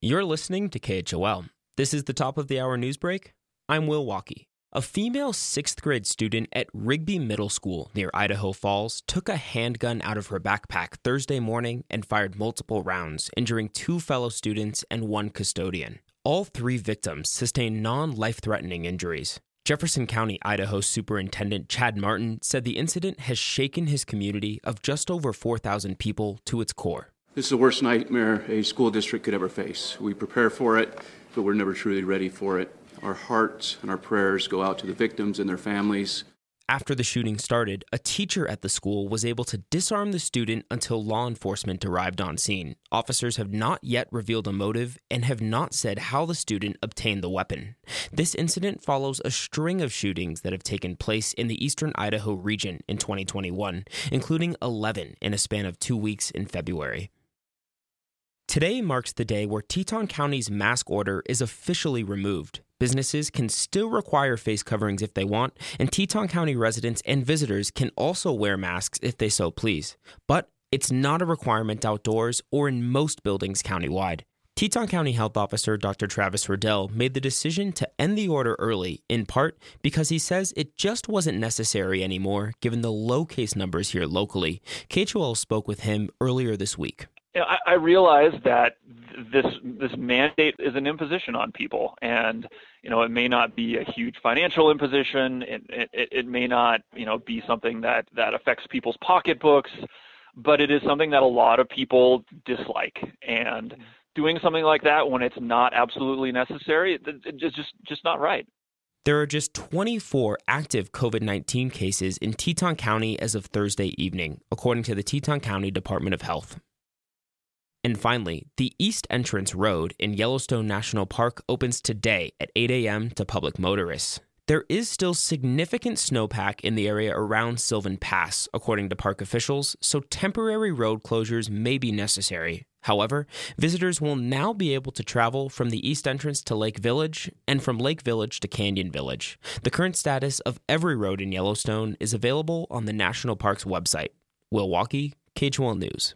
You're listening to KHOL. This is the top of the hour news break. I'm Will Walkey. A female sixth grade student at Rigby Middle School near Idaho Falls took a handgun out of her backpack Thursday morning and fired multiple rounds, injuring two fellow students and one custodian. All three victims sustained non life threatening injuries. Jefferson County, Idaho Superintendent Chad Martin said the incident has shaken his community of just over 4,000 people to its core. This is the worst nightmare a school district could ever face. We prepare for it, but we're never truly ready for it. Our hearts and our prayers go out to the victims and their families. After the shooting started, a teacher at the school was able to disarm the student until law enforcement arrived on scene. Officers have not yet revealed a motive and have not said how the student obtained the weapon. This incident follows a string of shootings that have taken place in the eastern Idaho region in 2021, including 11 in a span of two weeks in February. Today marks the day where Teton County's mask order is officially removed. Businesses can still require face coverings if they want, and Teton County residents and visitors can also wear masks if they so please. But it's not a requirement outdoors or in most buildings countywide. Teton County Health Officer Dr. Travis Riddell made the decision to end the order early, in part because he says it just wasn't necessary anymore given the low case numbers here locally. KHOL spoke with him earlier this week. I, I realize that this this mandate is an imposition on people, and you know it may not be a huge financial imposition. It, it, it may not you know be something that that affects people's pocketbooks, but it is something that a lot of people dislike. And mm-hmm. doing something like that when it's not absolutely necessary, it's just just not right. There are just 24 active COVID 19 cases in Teton County as of Thursday evening, according to the Teton County Department of Health. And finally, the East Entrance Road in Yellowstone National Park opens today at 8 a.m. to public motorists. There is still significant snowpack in the area around Sylvan Pass, according to park officials, so temporary road closures may be necessary. However, visitors will now be able to travel from the east entrance to Lake Village and from Lake Village to Canyon Village. The current status of every road in Yellowstone is available on the National Park's website. Will Walkey, KHOL News.